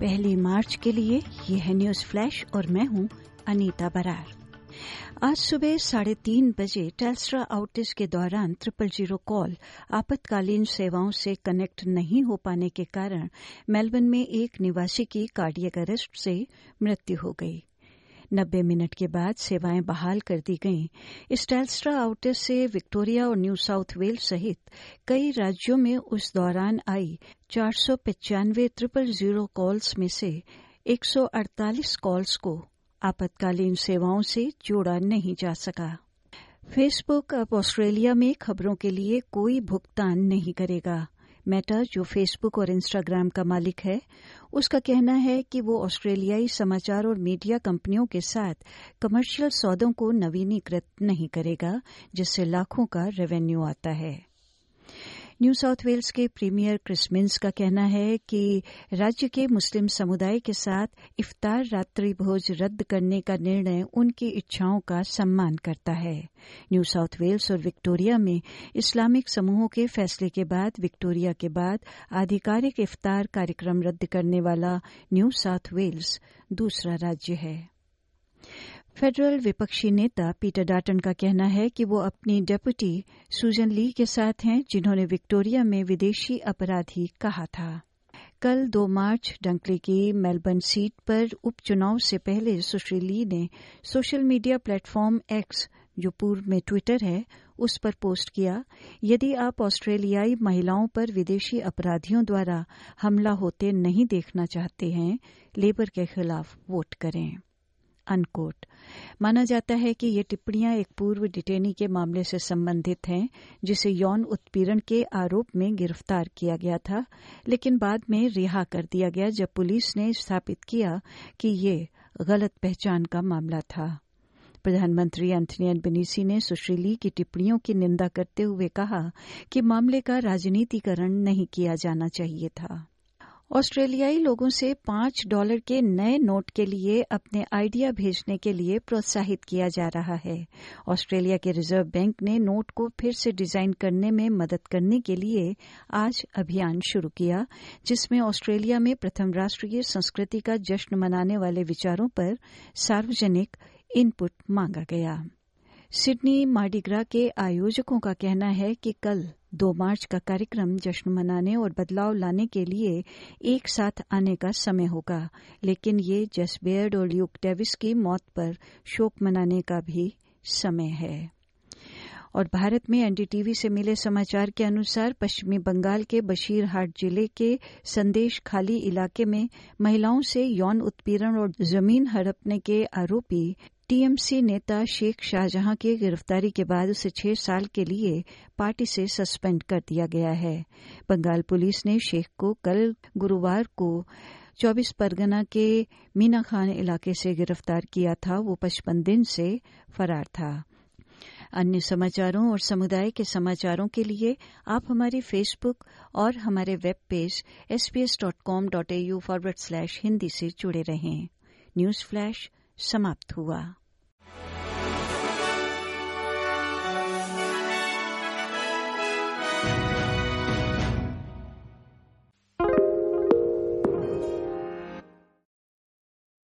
पहली मार्च के लिए यह है न्यूज़ फ्लैश और मैं हूँ अनीता बरार। आज सुबह साढ़े तीन बजे टेल्स्ट्रा आउटेज के दौरान ट्रिपल ज़ीरो कॉल आपातकालीन सेवाओं से कनेक्ट नहीं हो पाने के कारण मेलबर्न में एक निवासी की कार्डियक अरेस्ट से मृत्यु हो गई। नब्बे मिनट के बाद सेवाएँ बहाल कर दी गईं। इस टेल्स्ट्रा आउटेज से विक्टोरिया और न्यू साउथ वेल्स सहित कई राज्यों में उस दौरान आई चार सौ पचानवे ट्रिपल ज़ीरो कॉल्स में से एक सौ अड़तालीस कॉल्स को आपातकालीन सेवाओं से जोड़ा नहीं जा सका। फेसबुक अब ऑस्ट्रेलिया में खबरों के लिए कोई भुगतान नहीं करेगा। मेटा जो फेसबुक और इंस्टाग्राम का मालिक है, उसका कहना है कि वो ऑस्ट्रेलियाई समाचार और मीडिया कंपनियों के साथ कमर्शियल सौदों को नवीनीकृत नहीं करेगा, जिससे लाखों का रेवेन्यू आता है। न्यू साउथ वेल्स के प्रीमियर क्रिसमिन्स का कहना है कि राज्य के मुस्लिम समुदाय के साथ इफ्तार रात्रि भोज रद्द करने का निर्णय उनकी इच्छाओं का सम्मान करता है। न्यू साउथ वेल्स और विक्टोरिया में इस्लामिक समूहों के फैसले के बाद, विक्टोरिया के बाद आधिकारिक इफ्तार कार्यक्रम रद्द करने वाला न्यू साउथ वेल्स दूसरा राज्य है। फेडरल विपक्षी नेता पीटर डाटन का कहना है कि वो अपनी डेप्यूटी सुजन ली के साथ हैं, जिन्होंने विक्टोरिया में विदेशी अपराधी कहा था। कल 2 मार्च डंकली की मेलबर्न सीट पर उपचुनाव से पहले सुश्री ली ने सोशल मीडिया प्लेटफॉर्म एक्स, जो पूर्व में ट्विटर है, उस पर पोस्ट किया, यदि आप ऑस्ट्रेलियाई महिलाओं पर विदेशी अपराधियों द्वारा हमला होते नहीं देखना चाहते हैं, लेबर के खिलाफ वोट करें। अनकोट माना जाता है कि ये टिप्पणियाँ एक पूर्व डिटेनी के मामले से संबंधित हैं, जिसे यौन उत्पीड़न के आरोप में गिरफ़्तार किया गया था, लेकिन बाद में रिहा कर दिया गया जब पुलिस ने स्थापित किया कि ये गलत पहचान का मामला था। प्रधानमंत्री एंथनी एल्बनीसी ने सुश्री ली की टिप्पणियों की निंदा करते हुए कहा कि मामले का राजनीतिकरण नहीं किया जाना चाहिए था। ऑस्ट्रेलियाई लोगों से पाँच डॉलर के नए नोट के लिए अपने आइडिया भेजने के लिए प्रोत्साहित किया जा रहा है। ऑस्ट्रेलिया के रिज़र्व बैंक ने नोट को फिर से डिज़ाइन करने में मदद करने के लिए आज अभियान शुरू किया, जिसमें ऑस्ट्रेलिया में प्रथम राष्ट्रीय संस्कृति का जश्न मनाने वाले विचारों पर सार्वजनिक इनपुट मांगा गया। सिडनी मार्डिग्रा के आयोजकों का कहना है कि कल दो मार्च का कार्यक्रम जश्न मनाने और बदलाव लाने के लिए एक साथ आने का समय होगा, लेकिन ये जस बेयर्ड और ल्यूक डेविस की मौत पर शोक मनाने का भी समय है। और भारत में एनडीटीवी से मिले समाचार के अनुसार पश्चिमी बंगाल के बशीरहाट ज़िले के संदेश खाली इलाके में महिलाओं से यौन उत्पीड़न और ज़मीन हड़पने के आरोपी टीएमसी नेता शेख शाहजहां की गिरफ्तारी के बाद उसे छह साल के लिए पार्टी से सस्पेंड कर दिया गया है। बंगाल पुलिस ने शेख को कल गुरुवार को चौबीस परगना के मीना खान इलाके से गिरफ़्तार किया था। वो पचपन दिन से फरार था। अन्य समाचारों और समुदाय के समाचारों के लिए आप हमारी फेसबुक और हमारे web page S dot com dot A U forward slash Hindi से जुड़े रहें। न्यूज़ फ्लैश समाप्त हुआ।